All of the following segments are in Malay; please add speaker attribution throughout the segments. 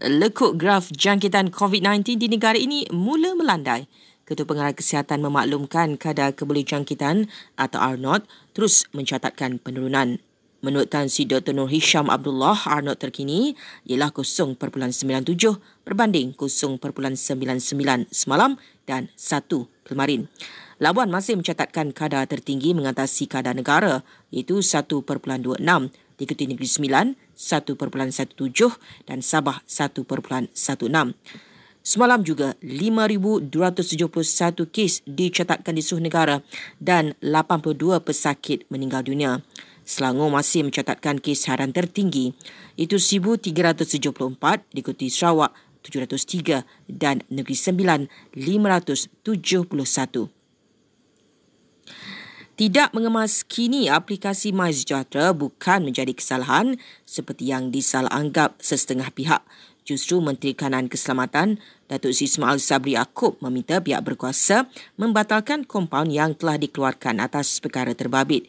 Speaker 1: lekuk graf jangkitan COVID-19 di negara ini mula melandai. Ketua Pengarah Kesihatan memaklumkan kadar kebolehjangkitan atau R0 terus mencatatkan penurunan. Menurut Tan Sri Dr. Nur Hisham Abdullah, R0 terkini ialah 0.97 berbanding 0.99 semalam dan 1 kemarin. Labuan masih mencatatkan kadar tertinggi mengatasi kadar negara iaitu 1.26 diikuti Negeri Sembilan 1.17 dan Sabah 1.16. Semalam juga 5,271 kes dicatatkan di seluruh negara dan 82 pesakit meninggal dunia. Selangor masih mencatatkan kes harian tertinggi itu 1,374 diikuti Sarawak 703 dan Negeri Sembilan 571. Tidak mengemas kini aplikasi MySejahtera bukan menjadi kesalahan seperti yang disalanggap sesetengah pihak. Justru Menteri Kanan Keselamatan Datuk Sri Ismail Sabri Yaakob meminta pihak berkuasa membatalkan kompaun yang telah dikeluarkan atas perkara terbabit.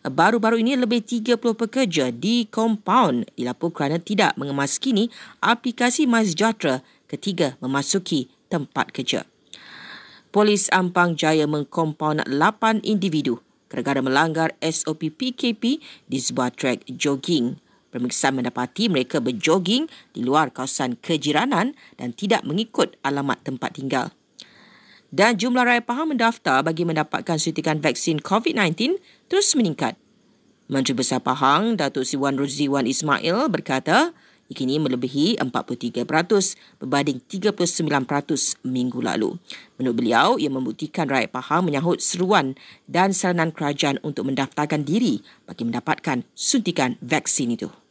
Speaker 1: Baru-baru ini lebih 30 pekerja di kompaun dilaporkan kerana tidak mengemas kini aplikasi MySejahtera ketika memasuki tempat kerja. Polis Ampang Jaya mengkompaun 8 individu kerana melanggar SOP PKP di sebuah trek jogging. Pemeriksaan mendapati mereka berjoging di luar kawasan kejiranan dan tidak mengikut alamat tempat tinggal. Dan jumlah rakyat Pahang mendaftar bagi mendapatkan suntikan vaksin COVID-19 terus meningkat. Menteri Besar Pahang, Datuk Siwan Ruziwan Ismail berkata, kini melebihi 43% berbanding 39% minggu lalu. Menurut beliau, ia membuktikan rakyat Pahang menyahut seruan dan saranan kerajaan untuk mendaftarkan diri bagi mendapatkan suntikan vaksin itu.